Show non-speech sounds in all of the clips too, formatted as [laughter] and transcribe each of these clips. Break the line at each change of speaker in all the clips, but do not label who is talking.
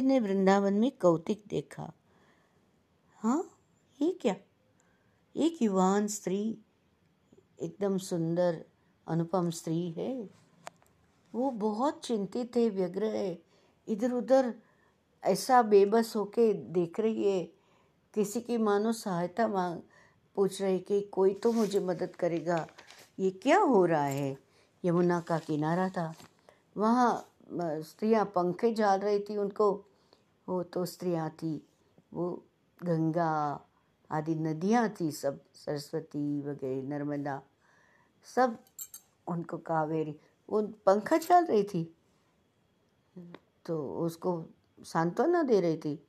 जी ने वृंदावन में कौतिक देखा। हाँ ये क्या? एक युवान स्त्री, एकदम सुंदर, अनुपम स्त्री है। वो बहुत चिंतित है, व्यग्र है। इधर उधर ऐसा बेबस होके देख रही है। किसी की मानो सहायता मांग, पूछ रही कि कोई तो मुझे मदद करेगा। ये क्या हो रहा है? यमुना का किनारा था। वहाँ स्त्रियाँ पंखे झाल रही थी उनको। वो तो स्त्रियाँ थी, वो गंगा आदि नदियाँ थी सब, सरस्वती वगैरह, नर्मदा, सब उनको कावेरी, वो पंखा चल रही थी। तो उसको सांत्वना दे रही थी।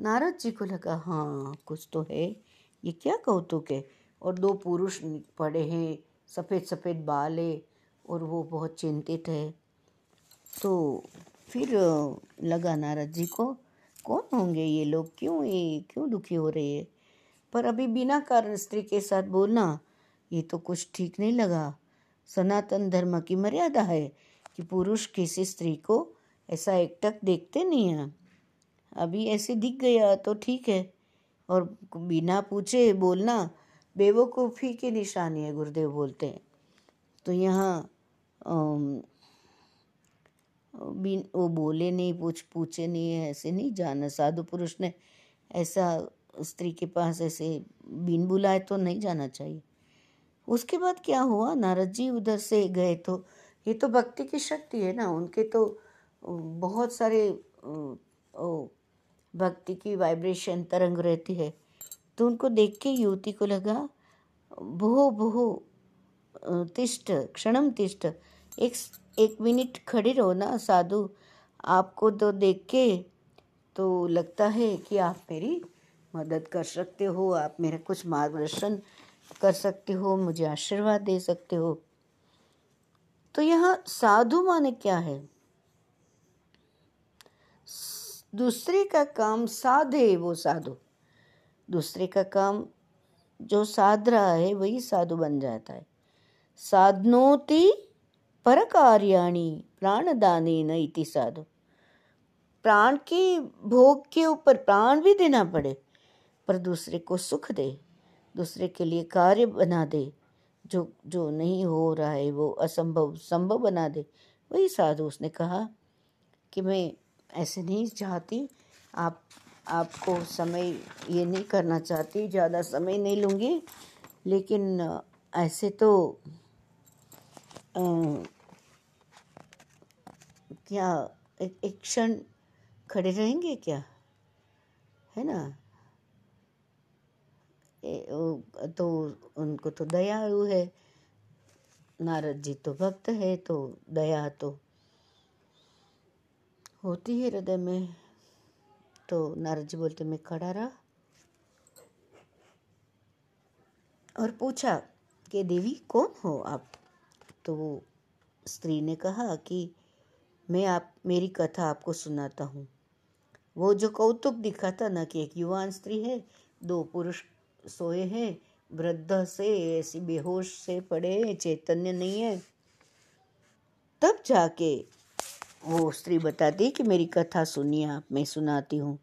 नारद जी को लगा हाँ कुछ तो है। ये क्या कौतुक है? और दो पुरुष पड़े हैं सफ़ेद सफ़ेद बाल है और वो बहुत चिंतित है। तो फिर, लगा नारद जी को, कौन होंगे ये लोग? क्यों ये, क्यों दुखी हो रहे हैं? पर अभी बिना कारण स्त्री के साथ बोलना, ये तो कुछ ठीक नहीं लगा। सनातन धर्म की मर्यादा है कि पुरुष किसी स्त्री को ऐसा एकटक देखते नहीं हैं। अभी ऐसे दिख गया तो ठीक है। और बिना पूछे बोलना, बेवकूफ़ी की निशानी है, गुरुदेव बोलते हैं। तो यहाँ बिन वो बोले नहीं पूछ पूछे नहीं ऐसे नहीं जाना। साधु पुरुष ने ऐसा स्त्री के पास ऐसे बिन बुलाए तो नहीं जाना चाहिए। उसके बाद क्या हुआ? नारद जी उधर से गए तो ये तो भक्ति की शक्ति है ना उनके तो बहुत सारे ओ, भक्ति की वाइब्रेशन तरंग रहती है। तो उनको देख के युवती को लगा बहु बहु तिष्ट क्षणम तिष्ट एक एक मिनट खड़े रहो ना साधु। आपको तो देख के तो लगता है कि आप मेरी मदद कर सकते हो, आप मेरा कुछ मार्गदर्शन कर सकते हो, मुझे आशीर्वाद दे सकते हो। तो यहाँ साधु माने क्या है? दूसरे का काम साधे वो साधु। दूसरे का काम जो साध रहा है वही साधु बन जाता है। साधनोति पर कार्याणी प्राणदानी इति साधु। प्राण के भोग के ऊपर प्राण भी देना पड़े, पर दूसरे को सुख दे, दूसरे के लिए कार्य बना दे, जो जो नहीं हो रहा है, वो असंभव, संभव बना दे। वही साधु उसने कहा कि मैं ऐसे नहीं चाहती, आप, आपको समय ये नहीं करना चाहती, ज़्यादा समय नहीं लूँगी, लेकिन ऐसे तो क्या एक क्षण खड़े रहेंगे क्या? है ना? ए, तो उनको तो दयालु है। नारद जी तो भक्त है तो दया तो होती है हृदय में। तो नारद जी बोलते मैं खड़ा रहा। और पूछा कि देवी कौन हो आप? तो वो स्त्री ने कहा कि मैं आप, मेरी कथा आपको सुनाता हूँ। वो जो कौतुक दिखाता ना कि एक युवान स्त्री है, दो पुरुष सोए हैं, वृद्ध से, ऐसी बेहोश से पड़े चैतन्य नहीं है। तब जाके वो स्त्री बताती कि मेरी कथा सुनिए, आप, मैं सुनाती हूँ।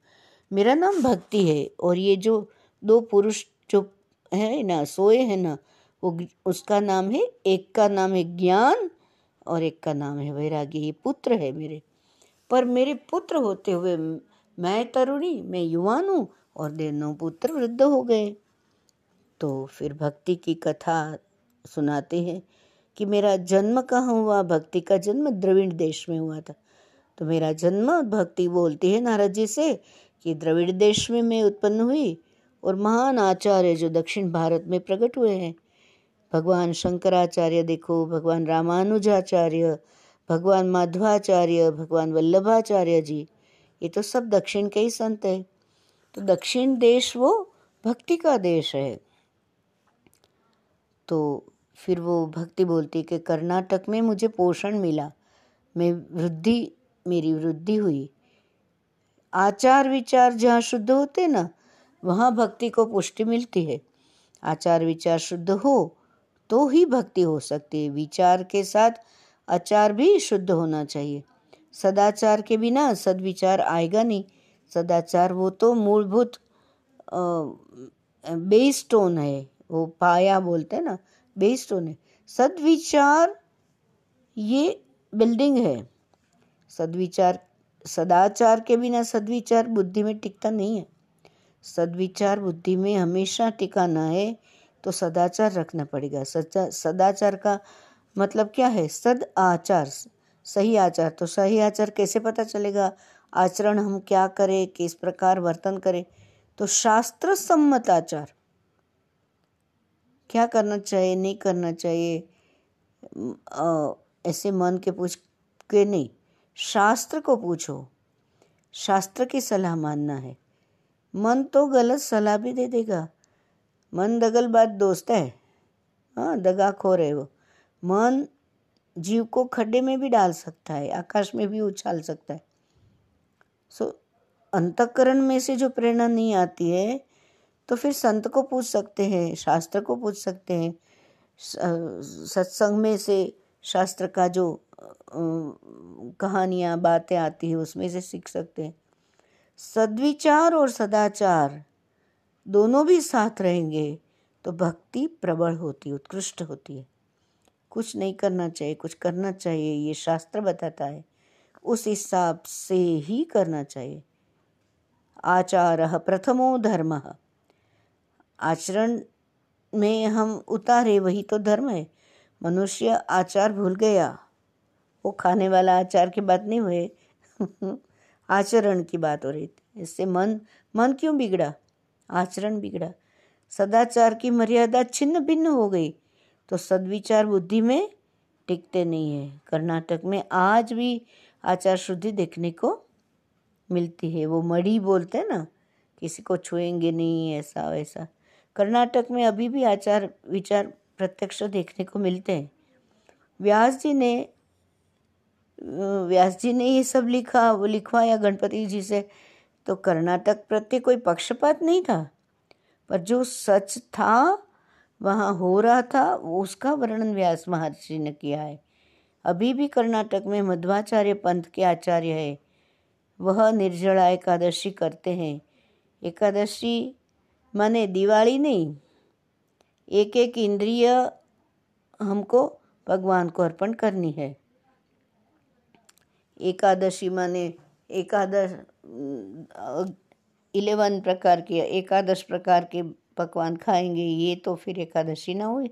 मेरा नाम भक्ति है और ये जो दो पुरुष जो है ना, सोए हैं ना वो उसका नाम है, एक का नाम है ज्ञान और एक का नाम है वैराग्य। ये पुत्र है मेरे। पर मेरे पुत्र होते हुए मैं तरुणी, मैं युवान हूँ और दोनों पुत्र वृद्ध हो गए। तो फिर भक्ति की कथा सुनाते हैं कि मेरा जन्म कहाँ हुआ। भक्ति का जन्म द्रविड़ देश में हुआ था। तो मेरा जन्म, भक्ति बोलती है नारद जी से कि द्रविड़ देश में मैं उत्पन्न हुई और महान आचार्य जो दक्षिण भारत में प्रकट हुए हैं। भगवान शंकराचार्य देखो, भगवान रामानुजाचार्य, भगवान माधवाचार्य, भगवान वल्लभाचार्य जी। ये तो सब दक्षिण के ही संत है। तो दक्षिण देश वो भक्ति का देश है। तो फिर वो भक्ति बोलती कि कर्नाटक में मुझे पोषण मिला। मैं वृद्धि, मेरी वृद्धि हुई। आचार विचार जहाँ शुद्ध होते ना, वहाँ भक्ति को पुष्टि मिलती है। आचार विचार शुद्ध हो तो ही भक्ति हो सकती है। विचार के साथ आचार भी शुद्ध होना चाहिए। सदाचार के बिना सदविचार आएगा नहीं। सदाचार वो तो मूलभूत बेस स्टोन है। वो पाया बोलते हैं ना बेस स्टोन है। सदविचार ये बिल्डिंग है। सदविचार, सदाचार के बिना सदविचार बुद्धि में टिकता नहीं है। सदविचार बुद्धि में हमेशा टिकाना है। तो सदाचार रखना पड़ेगा। सच्चा, सदाचार का मतलब क्या है? सद आचार। सही आचार। तो सही आचार कैसे पता चलेगा? आचरण हम क्या करें? किस प्रकार वर्तन करें? तो शास्त्र सम्मत आचार। क्या करना चाहिए? नहीं करना चाहिए। ऐसे मन के पूछ के नहीं। शास्त्र को पूछो। शास्त्र की सलाह मानना है। मन तो गलत सलाह भी दे देगा। मन दगल बात दोस्त है। हाँ दगा खो रहे वो। मन जीव को खड्डे में भी डाल सकता है, आकाश में भी उछाल सकता है। सो अंतकरण में से जो प्रेरणा नहीं आती है तो फिर संत को पूछ सकते हैं, शास्त्र को पूछ सकते हैं। सत्संग में से शास्त्र का जो कहानियाँ, बातें आती है, उसमें से सीख सकते हैं। सद्विचार और सदाचार। दोनों भी साथ रहेंगे तो भक्ति प्रबल होती, उत्कृष्ट होती है। कुछ नहीं करना चाहिए, कुछ करना चाहिए, ये शास्त्र बताता है। उस हिसाब से ही करना चाहिए। आचार प्रथमो धर्म। आचरण में हम उतारे, वही तो धर्म है। मनुष्य आचार भूल गया, वो खाने वाला आचार की बात नहीं हुए। [laughs] आचरण की बात हो रही थी, इससे मन मन क्यों बिगड़ा? आचरण बिगड़ा। सदाचार की मर्यादा छिन्न भिन्न हो गई तो सदविचार बुद्धि में टिकते नहीं है। कर्नाटक में आज भी आचार शुद्धि देखने को मिलती है। वो मड़ी बोलते हैं ना, किसी को छुएँगे नहीं, ऐसा वैसा। कर्नाटक में अभी भी आचार विचार प्रत्यक्ष देखने को मिलते हैं। व्यास जी ने, व्यास जी ने ये सब लिखा, वो लिखवाया, गणपति जी से तो कर्नाटक प्रत्ये कोई पक्षपात नहीं था। पर जो सच था, वहाँ हो रहा था उसका वर्णन व्यास महर्षि ने किया है। अभी भी कर्नाटक में मध्वाचार्य पंथ के आचार्य है। वह निर्जला एकादशी करते हैं। एकादशी माने दिवाली नहीं। एक एक इंद्रिय हमको भगवान को अर्पण करनी है। एकादशी माने एकादश इलेवन प्रकार के, एकादश प्रकार के पकवान खाएँगे, ये तो फिर एकादशी ना हुई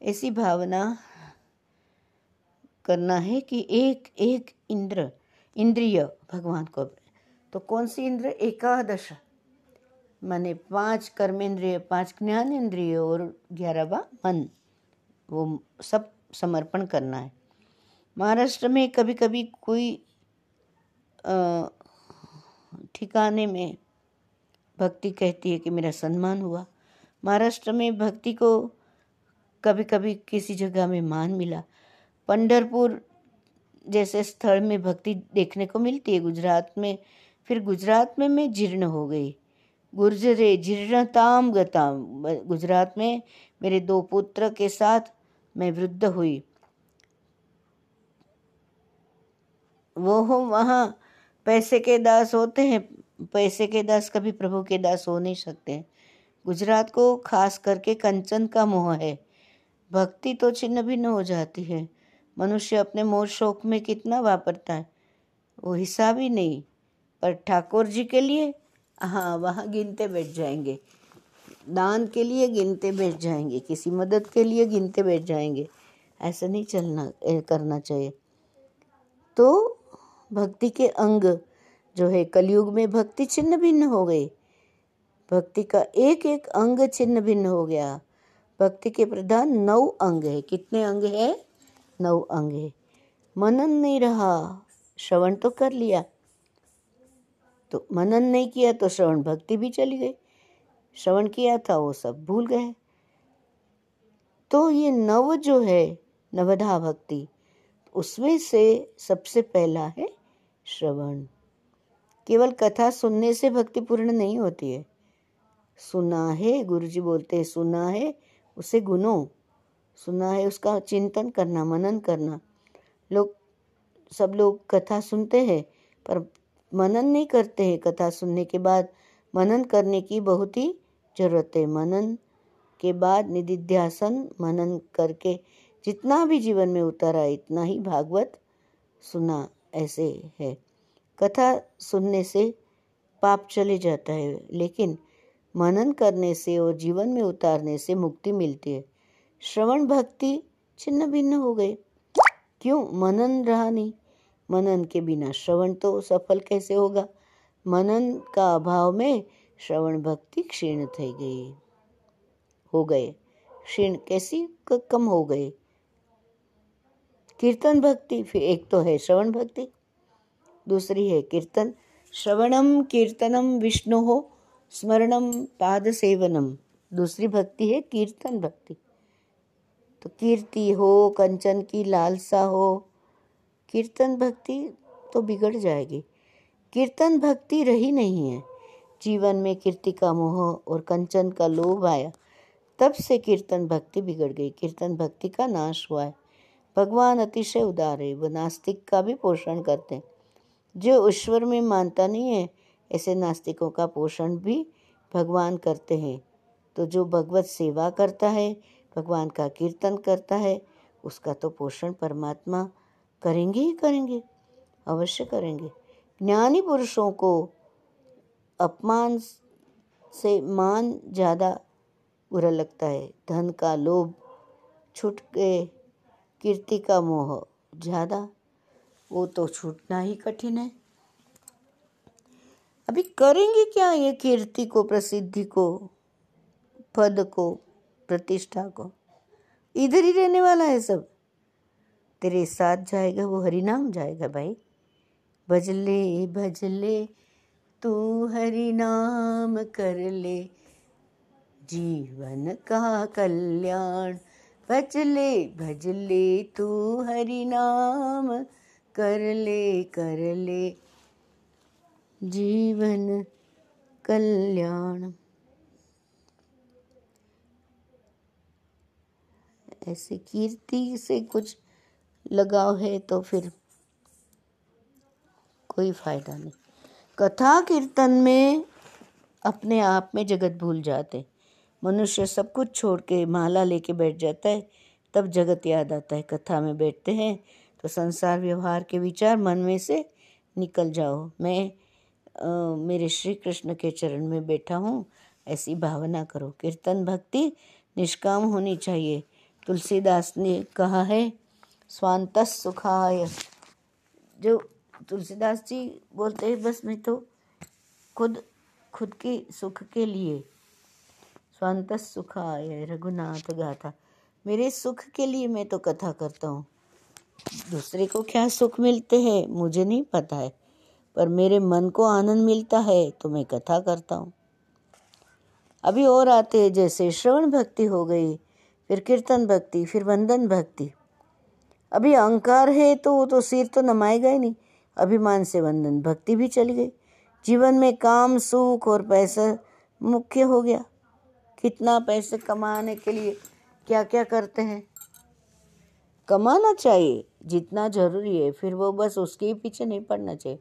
ऐसी भावना करना है कि एक एक इंद्र, इंद्रिय भगवान को तो कौन सी इंद्र? एकादश। माने पाँच कर्मेंद्रिय, पाँच ज्ञान इंद्रिय और ग्यारहवा मन। वो सब समर्पण करना है। महाराष्ट्र में कभी कभी कोई ठिकाने में भक्ति कहती है कि मेरा सम्मान हुआ। महाराष्ट्र में भक्ति को कभी कभी किसी जगह में मान मिला। पंडरपुर जैसे स्थल में भक्ति देखने को मिलती है। गुजरात में, फिर गुजरात में मैं जीर्ण हो गई। गुर्जरे जीर्णताम गताम। गुजरात में मेरे दो पुत्र के साथ मैं वृद्ध हुई। वो हो वहाँ पैसे के दास होते हैं, पैसे के दास कभी प्रभु के दास हो नहीं सकते। गुजरात को खास करके कंचन का मोह है। भक्ति तो छिन्न भिन्न हो जाती है। मनुष्य अपने मोह शौक में कितना वापरता है, वो हिसाब ही नहीं। पर ठाकुर जी के लिए हाँ वहाँ गिनते बैठ जाएँगे। दान के लिए गिनते बैठ जाएँगे, किसी मदद के लिए गिनते बैठ जाएँगे। ऐसा नहीं चलना, करना चाहिए। तो भक्ति के अंग जो है, कलयुग में भक्ति छिन्न भिन्न हो गई भक्ति का एक एक अंग छिन्न भिन्न हो गया। भक्ति के प्रधान नौ अंग है। कितने अंग है? नौ अंग है। मनन नहीं रहा। श्रवण तो कर लिया। तो मनन नहीं किया तो श्रवण भक्ति भी चली गई। श्रवण किया था, वो सब भूल गए। तो ये नव जो है, नवधा भक्ति, उसमें से सबसे पहला है श्रवण। केवल कथा सुनने से भक्ति पूर्ण नहीं होती है। सुना है गुरु जी बोलते हैं, सुना है, उसे गुनो। सुना है, उसका चिंतन करना, मनन करना। लोग, सब लोग कथा सुनते हैं, पर मनन नहीं करते हैं। कथा सुनने के बाद मनन करने की बहुत ही ज़रूरत है। मनन के बाद निधिध्यासन, मनन करके जितना भी जीवन में उतारा, इतना ही भागवत सुना। ऐसे है। कथा सुनने से पाप चले जाता है, लेकिन मनन करने से और जीवन में उतारने से मुक्ति मिलती है। श्रवण भक्ति छिन्न भिन्न हो गए। क्यों? मनन रहा नहीं। मनन के बिना श्रवण तो सफल कैसे होगा? मनन का अभाव में श्रवण भक्ति क्षीण થઈ गई। हो गए। क्षीण कैसी कम हो गए। कीर्तन भक्ति, फिर एक तो है श्रवण भक्ति, दूसरी है कीर्तन। श्रवणम कीर्तनम विष्णु हो स्मरणम पाद सेवनम दूसरी भक्ति है कीर्तन भक्ति। तो कीर्ति हो, कंचन की लालसा हो, कीर्तन भक्ति तो बिगड़ जाएगी। कीर्तन भक्ति रही नहीं है। जीवन में कीर्ति का मोह और कंचन का लोभ आया, तब से कीर्तन भक्ति बिगड़ गई। कीर्तन भक्ति का नाश हुआ है। भगवान अतिशय उदार है वह नास्तिक का भी पोषण करते हैं। जो ईश्वर में मानता नहीं है, ऐसे नास्तिकों का पोषण भी भगवान करते हैं। तो जो भगवत सेवा करता है, भगवान का कीर्तन करता है, उसका तो पोषण परमात्मा करेंगे ही करेंगे, अवश्य करेंगे। ज्ञानी पुरुषों को अपमान से मान ज़्यादा बुरा लगता है। धन का लोभ छूट गए कीर्ति का मोह ज़्यादा, वो तो छूटना ही कठिन है। अभी करेंगे क्या ये कीर्ति को, प्रसिद्धि को, पद को, प्रतिष्ठा को? इधर ही रहने वाला है सब। तेरे साथ जाएगा, वो हरि नाम जाएगा भाई। भजले भजले, तू हरि नाम कर ले। जीवन का कल्याण भजले भजले तू हरि नाम, कर ले कर ले। जीवन कल्याण। ऐसे कीर्ति से कुछ लगाव है तो फिर कोई फ़ायदा नहीं। कथा कीर्तन में अपने आप में जगत भूल जाते। मनुष्य सब कुछ छोड़ के माला लेके बैठ जाता है। तब जगत याद आता है कथा में बैठते हैं। तो संसार व्यवहार के विचार मन में से निकल जाओ। मैं आ, मेरे श्री कृष्ण के चरण में बैठा हूँ। ऐसी भावना करो। कीर्तन भक्ति निष्काम होनी चाहिए। तुलसीदास ने कहा है स्वांत सुखाय। जो तुलसीदास जी बोलते हैं बस मैं तो खुद खुद के सुख के लिए स्वांत सुखाय रघुनाथ गाथा। मेरे सुख के लिए मैं तो कथा करता हूँ। दूसरे को क्या सुख मिलते हैं, मुझे नहीं पता है। पर मेरे मन को आनंद मिलता है तो मैं कथा करता हूँ। अभी और आते हैं, जैसे श्रवण भक्ति हो गई, फिर कीर्तन भक्ति, फिर वंदन भक्ति। अभी अहंकार है तो वो तो सिर तो नमाएगा ही नहीं। अभिमान से वंदन, भक्ति भी चली गई। जीवन में काम, सुख और पैसा मुख्य हो गया। कितना पैसे कमाने के लिए क्या क्या करते हैं? कमाना चाहिए, जितना ज़रूरी है, फिर वो बस उसके पीछे नहीं पड़ना चाहिए।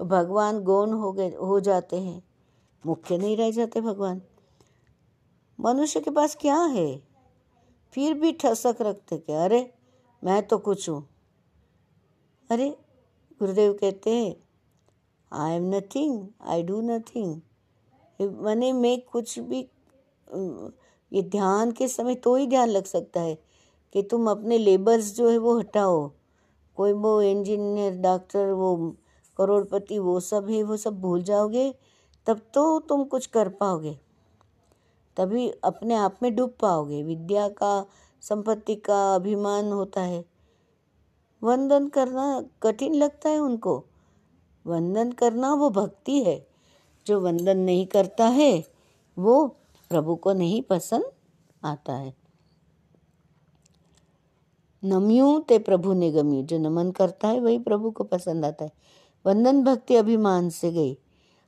भगवान गौन हो गए, हो जाते हैं। मुख्य नहीं रह जाते भगवान। मनुष्य के पास क्या है? फिर भी ठसक रखते क्या? अरे, मैं तो कुछ हूँ। अरे, गुरुदेव कहते हैं I am nothing I do nothing मैंने, मैं कुछ भी ये ध्यान के समय तो ही ध्यान लग सकता है कि तुम अपने लेबर्स जो है वो हटाओ। कोई वो इंजीनियर डॉक्टर वो करोड़पति, वो सब है, वो सब भूल जाओगे, तब तो तुम कुछ कर पाओगे। तभी अपने आप में डूब पाओगे। विद्या का, संपत्ति का अभिमान होता है। वंदन करना कठिन लगता है उनको। वंदन करना वो भक्ति है। जो वंदन नहीं करता है, वो प्रभु को नहीं पसंद आता है। नम्यू ते प्रभु ने जो नमन करता है, वही प्रभु को पसंद आता है। वंदन भक्ति अभिमान से गई।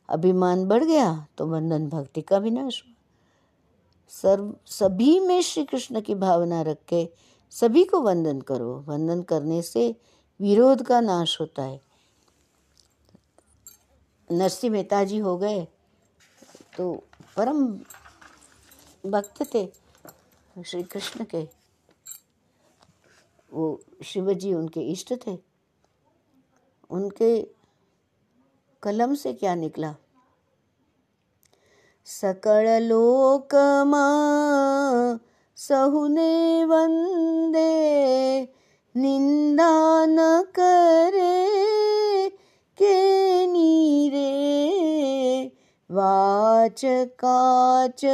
अभिमान बढ़ गया तो वंदन भक्ति का विनाश हुआ। सर्व, सभी में श्री कृष्ण की भावना रख के सभी को वंदन करो। वंदन करने से विरोध का नाश होता है। नरसिंह मेहता जी हो गए तो परम भक्त थे श्री कृष्ण के। वो शिव जी उनके इष्ट थे। उनके कलम से क्या निकला? सकल लोकमा सहुने वंदे, निंदा न करे के नीरे, वाच काच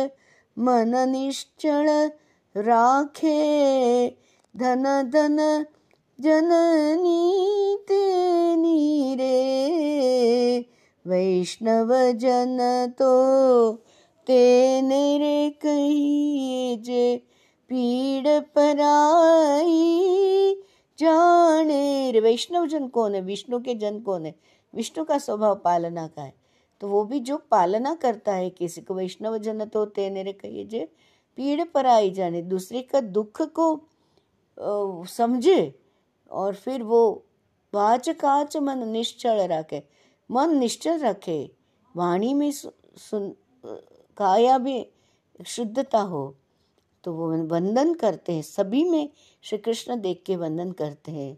मन निश्चल राखे। धन धन जननी तेनी रे वैष्णव जन तो तेने रे कही जे पीड़ पराई जाने रे। वैष्णव जन कौन है? विष्णु के जन कौन है? विष्णु का स्वभाव पालना का है। तो वो भी जो पालना करता है, किसी को वैष्णव जन तो तेने रे कही जे, पीड़ पर आई जाने, दूसरे का दुख को समझे और फिर वो वाच काच मन निश्चल रखे, मन निश्चल रखे, वाणी में सुन काया भी शुद्धता हो तो वो वंदन करते हैं, सभी में श्री कृष्ण देख के वंदन करते हैं।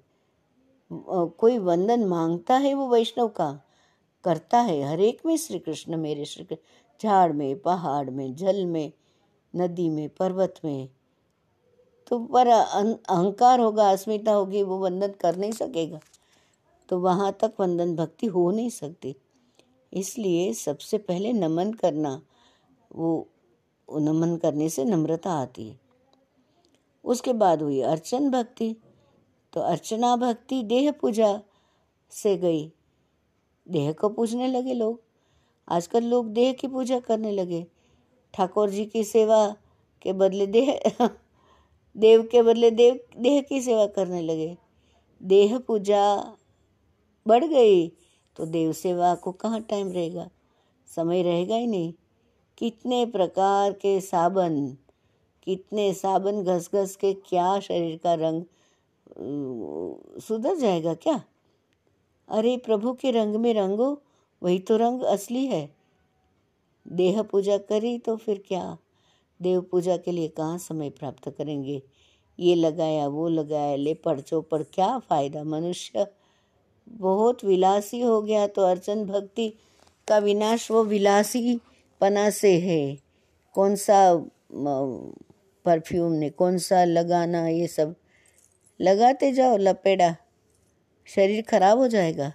कोई वंदन माँगता है वो वैष्णव का? करता है। हर एक में श्री कृष्ण मेरे श्री झाड़ में, पहाड़ में, जल में, नदी में, पर्वत में। तो पर अहंकार होगा, अस्मिता होगी, वो वंदन कर नहीं सकेगा। तो वहाँ तक वंदन भक्ति हो नहीं सकती। इसलिए सबसे पहले नमन करना वो नमन करने से नम्रता आती है। उसके बाद हुई अर्चन भक्ति। तो अर्चना भक्ति, देह पूजा से गई। देह को पूजने लगे लोग। आजकल लोग देह की पूजा करने लगे। ठाकुर जी की सेवा के बदले देह, [laughs] देव के बदले देव, देह की सेवा करने लगे। देह पूजा बढ़ गई तो देव सेवा को कहाँ टाइम रहेगा? समय रहेगा ही नहीं। कितने प्रकार के साबन, कितने साबन घस घस के क्या शरीर का रंग सुधर जाएगा क्या? अरे प्रभु के रंग में रंगो वही तो रंग असली है। देह पूजा करी तो फिर क्या? देव पूजा के लिए कहाँ समय प्राप्त करेंगे? ये लगाया, वो लगाया, ले पढ़ चौपड़ क्या फ़ायदा मनुष्य? बहुत विलासी हो गया तो अर्चन भक्ति का विनाश वो विलासी पना से है। कौन सा परफ्यूम ने, कौन सा लगाना, ये सब? लगाते जाओ लपेड़ा। शरीर खराब हो जाएगा।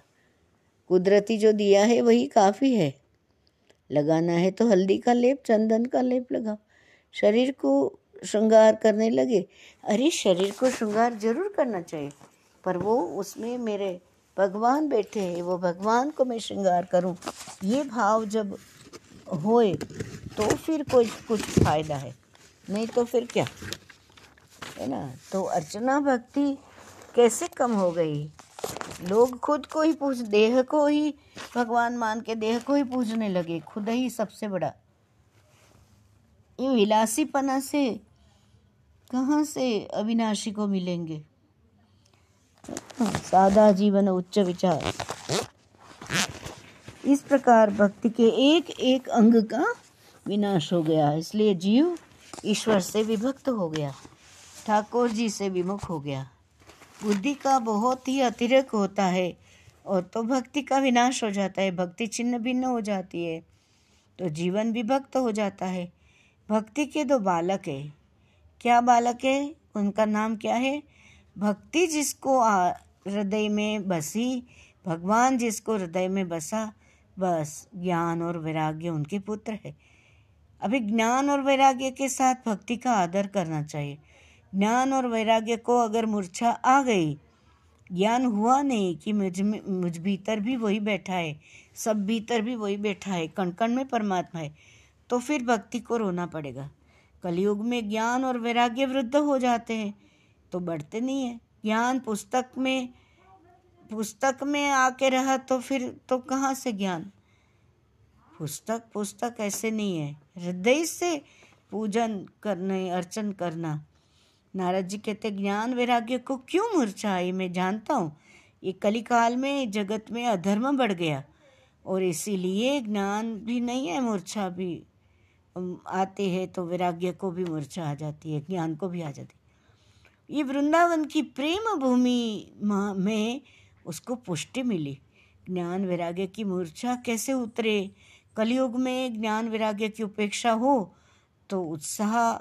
कुदरती जो दिया है वही काफ़ी है। लगाना है तो हल्दी का लेप, चंदन का लेप लगाओ। शरीर को श्रृंगार करने लगे। अरे, शरीर को श्रृंगार ज़रूर करना चाहिए, पर वो उसमें मेरे भगवान बैठे हैं, वो भगवान को मैं श्रृंगार करूँ। ये भाव जब होए तो फिर कोई कुछ फ़ायदा है। नहीं तो फिर क्या? है ना? तो अर्चना भक्ति कैसे कम हो गई? लोग खुद को ही पूज, देह को ही, भगवान मान के देह को ही पूजने लगे, खुद ही सबसे बड़ा। ये विलासीपना से कहाँ से अविनाशी को मिलेंगे? सादा जीवन, उच्च विचार। इस प्रकार भक्ति के एक एक अंग का विनाश हो गया, इसलिए जीव ईश्वर से विभक्त हो गया, ठाकुर जी से विमुख हो गया। बुद्धि का बहुत ही अतिरिक्त होता है और तो भक्ति का विनाश हो जाता है, भक्ति छिन्न भिन्न हो जाती है तो जीवन विभक्त हो जाता है। भक्ति के दो बालक है। क्या बालक है? उनका नाम क्या है? भक्ति जिसको हृदय में बसी, भगवान जिसको हृदय में बसा, बस ज्ञान और वैराग्य उनके पुत्र है। अभी ज्ञान और वैराग्य के साथ भक्ति का आदर करना चाहिए। ज्ञान और वैराग्य को अगर मूर्छा आ गई, ज्ञान हुआ नहीं कि मुझमें, मुझ भीतर भी वही बैठा है, सब भीतर भी वही बैठा है कण कण में परमात्मा है तो फिर भक्ति को रोना पड़ेगा। कलयुग में ज्ञान और वैराग्य वृद्ध हो जाते हैं तो बढ़ते नहीं है। ज्ञान पुस्तक में पुस्तक में आके रहा तो फिर तो कहाँ से ज्ञान? पुस्तक पुस्तक ऐसे नहीं है। हृदय से पूजन करने, अर्चन करना नारद जी कहते, ज्ञान वैराग्य को क्यों मूर्छा? आई मैं जानता हूँ। ये कलिकाल में, जगत में अधर्म बढ़ गया और इसीलिए ज्ञान भी नहीं है, मूर्छा भी आते हैं तो वैराग्य को भी मूर्छा आ जाती है, ज्ञान को भी आ जाती है। ये वृंदावन की प्रेम भूमि में उसको पुष्टि मिली। ज्ञान वैराग्य की मूर्छा कैसे उतरे? कलयुग में ज्ञान वैराग्य की उपेक्षा हो तो उत्साह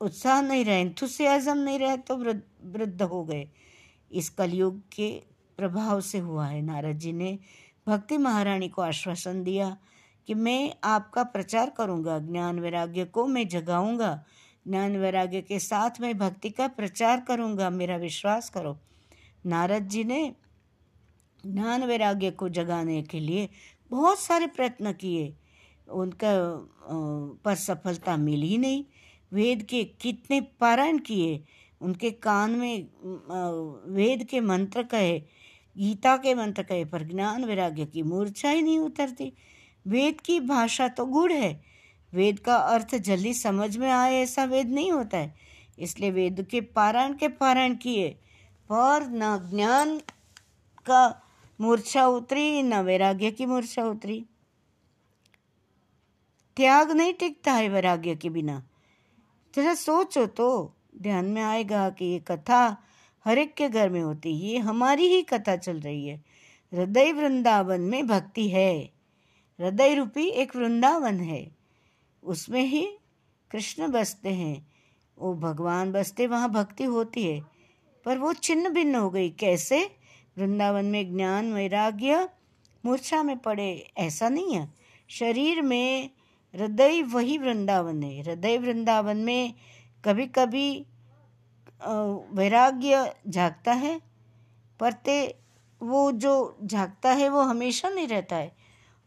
उत्साह नहीं रहे एंथुसियाजम नहीं रहे तो वृद्ध हो गए। इस कलयुग के प्रभाव से हुआ है। नारद जी ने भक्ति महारानी को आश्वासन दिया कि मैं आपका प्रचार करूँगा, ज्ञान वैराग्य को मैं जगाऊँगा, ज्ञान वैराग्य के साथ मैं भक्ति का प्रचार करूँगा, मेरा विश्वास करो। नारद जी ने ज्ञान वैराग्य को जगाने के लिए बहुत सारे प्रयत्न किए। उनका पर सफलता मिली नहीं। वेद के कितने पारायण किए। उनके कान में वेद के मंत्र कहे, गीता के मंत्र कहे, पर ज्ञान वैराग्य की मूर्छा ही नहीं उतरती। वेद की भाषा तो गुड़ है। वेद का अर्थ जल्दी समझ में आए ऐसा वेद नहीं होता है। इसलिए वेद के पारायण के पारायण किए। पर न ज्ञान का मूर्छा उतरी, न वैराग्य की मूर्छा उतरी। त्याग नहीं टिकता है वैराग्य के बिना। जरा सोचो तो। ध्यान में आएगा कि ये कथा हर एक के घर में होती है। ये हमारी ही कथा चल रही है। हृदय वृंदावन में भक्ति है। हृदय रूपी एक वृंदावन है। उसमें ही कृष्ण बसते हैं। वो भगवान बसते, वहाँ भक्ति होती है। पर वो छिन्न भिन्न हो गई। कैसे? वृंदावन में ज्ञान, वैराग्य, मूर्छा में पड़े। ऐसा नहीं है। शरीर में हृदय वही वृंदावन है। हृदय वृंदावन में कभी कभी वैराग्य झाकता है, पर ते, वो जो झाकता है, वो हमेशा नहीं रहता है।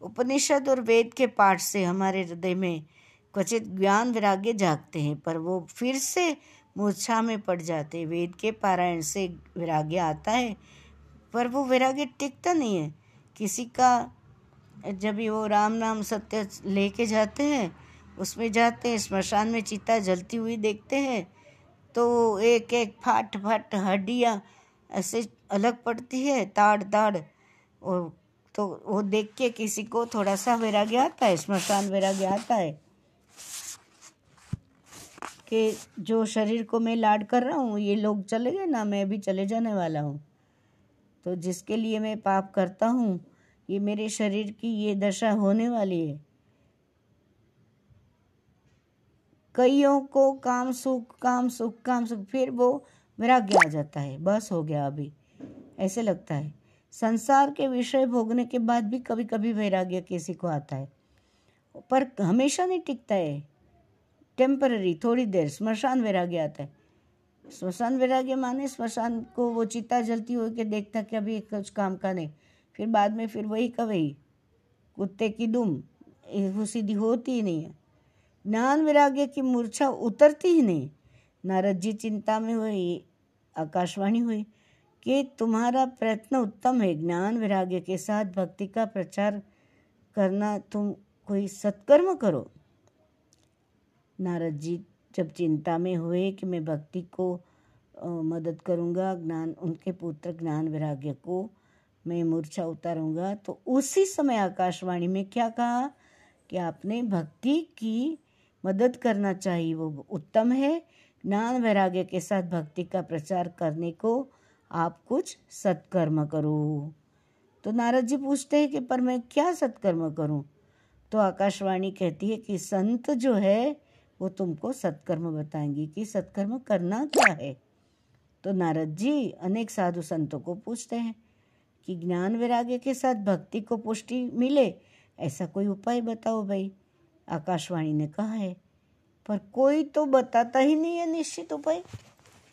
उपनिषद और वेद के पाठ से हमारे हृदय में क्वचित ज्ञान वैराग्य जागते हैं, पर वो फिर से मूर्छा में पड़ जाते हैं। वेद के पारायण से वैराग्य आता है, पर वो वैराग्य टिकता नहीं है। किसी का जब वो राम नाम सत्य लेके जाते हैं, उसमें जाते हैं, स्मशान में चिता जलती हुई देखते हैं तो एक एक फाट फाट हड्डियाँ ऐसे अलग पड़ती है ताड़ ताड़ और तो वो देख के किसी को थोड़ा सा वैराग्य आता है, स्मशान वैराग्य आता है कि जो शरीर को मैं लाड कर रहा हूँ, ये लोग चले गए ना, मैं भी चले जाने वाला हूँ। तो जिसके लिए मैं पाप करता हूँ ये मेरे शरीर की ये दशा होने वाली है। कईयों को काम सुख काम सुख काम सुख, फिर वो वैराग्य आ जाता है। बस हो गया अभी। ऐसे लगता है। संसार के विषय भोगने के बाद भी कभी कभी वैराग्य किसी को आता है। पर हमेशा नहीं टिकता है। टेम्पररी थोड़ी देर, स्मशान वैराग्य आता है। स्मशान वैराग्य माने स्मशान को वो चिता जलती हो के देखता कि अभी कुछ काम का नहीं। फिर बाद में फिर वही का वही कुत्ते की दुम वो सीधी होती ही नहीं है। ज्ञान विराग्य की मूर्छा उतरती ही नहीं। नारद जी चिंता में हुई, आकाशवाणी हुई कि तुम्हारा प्रयत्न उत्तम है, ज्ञान विराग्य के साथ भक्ति का प्रचार करना तुम कोई सत्कर्म करो। नारद जी जब चिंता में हुए कि मैं भक्ति को मदद करूँगा, ज्ञान, उनके पुत्र ज्ञान विराग्य को मैं मूर्छा उतारूँगा। तो उसी समय आकाशवाणी में क्या कहा कि आपने भक्ति की मदद करना चाहिए। वो उत्तम है। ज्ञान वैराग्य के साथ भक्ति का प्रचार करने को आप कुछ सत्कर्म करो। तो नारद जी पूछते हैं कि पर मैं क्या सत्कर्म करूँ? तो आकाशवाणी कहती है कि संत जो है, वो तुमको सत्कर्म बताएँगी कि सत्कर्म करना क्या है? तो नारद जी अनेक साधु संतों को पूछते हैं। कि ज्ञान वैराग्य के साथ भक्ति को पुष्टि मिले, ऐसा कोई उपाय बताओ भाई? आकाशवाणी ने कहा है। पर कोई तो बताता ही नहीं है निश्चित उपाय।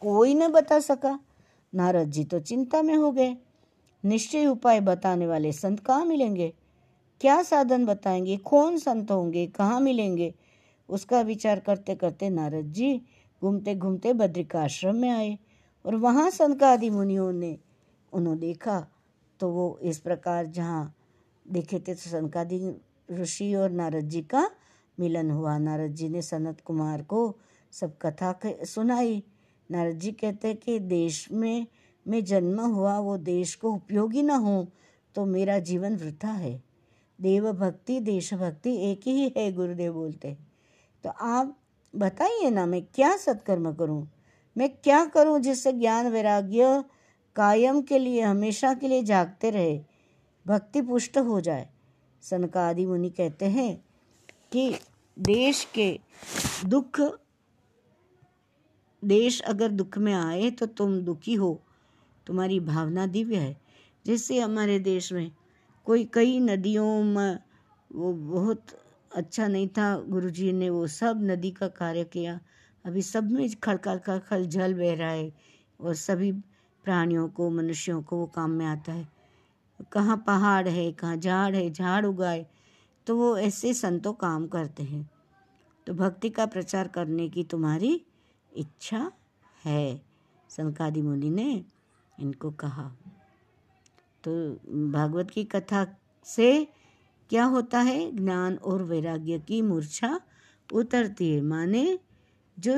कोई न बता सका। नारद जी तो चिंता में हो गए। निश्चय उपाय बताने वाले संत कहाँ मिलेंगे? क्या साधन बताएँगे? कौन संत होंगे? कहाँ मिलेंगे? उसका विचार करते करते नारद जी घूमते घूमते बद्रिकाश्रम में आए और वहाँ संत का आदि मुनियों ने उन्होंने देखा तो वो इस प्रकार जहाँ देखे थे तो संतकादि ऋषि और नारद जी का मिलन हुआ। नारद जी ने सनत कुमार को सब कथा सुनाई। नारद जी कहते कि देश में, मैं जन्म हुआ, वो देश को उपयोगी न हो तो मेरा जीवन वृथा है। देव भक्ति देशभक्ति एक ही है, गुरुदेव बोलते तो आप बताइए ना, मैं क्या सत्कर्म करूँ? मैं क्या करूँ जिससे ज्ञान वैराग्य कायम के लिए, हमेशा के लिए जागते रहे भक्ति पुष्ट हो जाए। सनकादि मुनि कहते हैं कि देश के दुख, देश अगर दुख में आए तो तुम दुखी हो। तुम्हारी भावना दिव्य है जैसे हमारे देश में कोई, कई नदियों में वो बहुत अच्छा नहीं था। गुरुजी ने वो सब नदी का कार्य किया। अभी सब में खड़का खल जल बह रहा है और सभी प्राणियों को, मनुष्यों को वो काम में आता है। कहाँ पहाड़ है, कहाँ झाड़ है, झाड़ उगाए तो वो ऐसे संतों काम करते हैं। तो भक्ति का प्रचार करने की तुम्हारी इच्छा है सनकादि मुनि ने इनको कहा। तो भागवत की कथा से क्या होता है? ज्ञान और वैराग्य की मूर्छा उतरती है। माने जो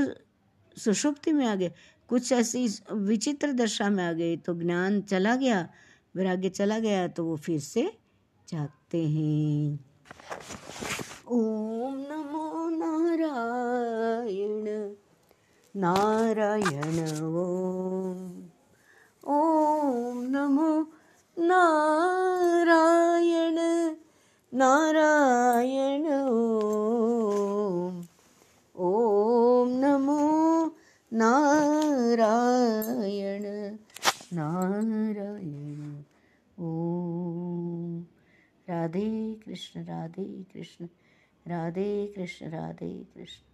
सुषुप्ति में आ गए कुछ ऐसी विचित्र दशा में आ गए तो ज्ञान चला गया, वैराग्य चला गया तो वो फिर से जागते हैं। ओम नमो नारायण नारायण ओम ओम नमो नारायण नारायण ओम ओम नमो नारायण। नारायण ओम राधे कृष्ण राधे कृष्ण राधे कृष्ण राधे कृष्ण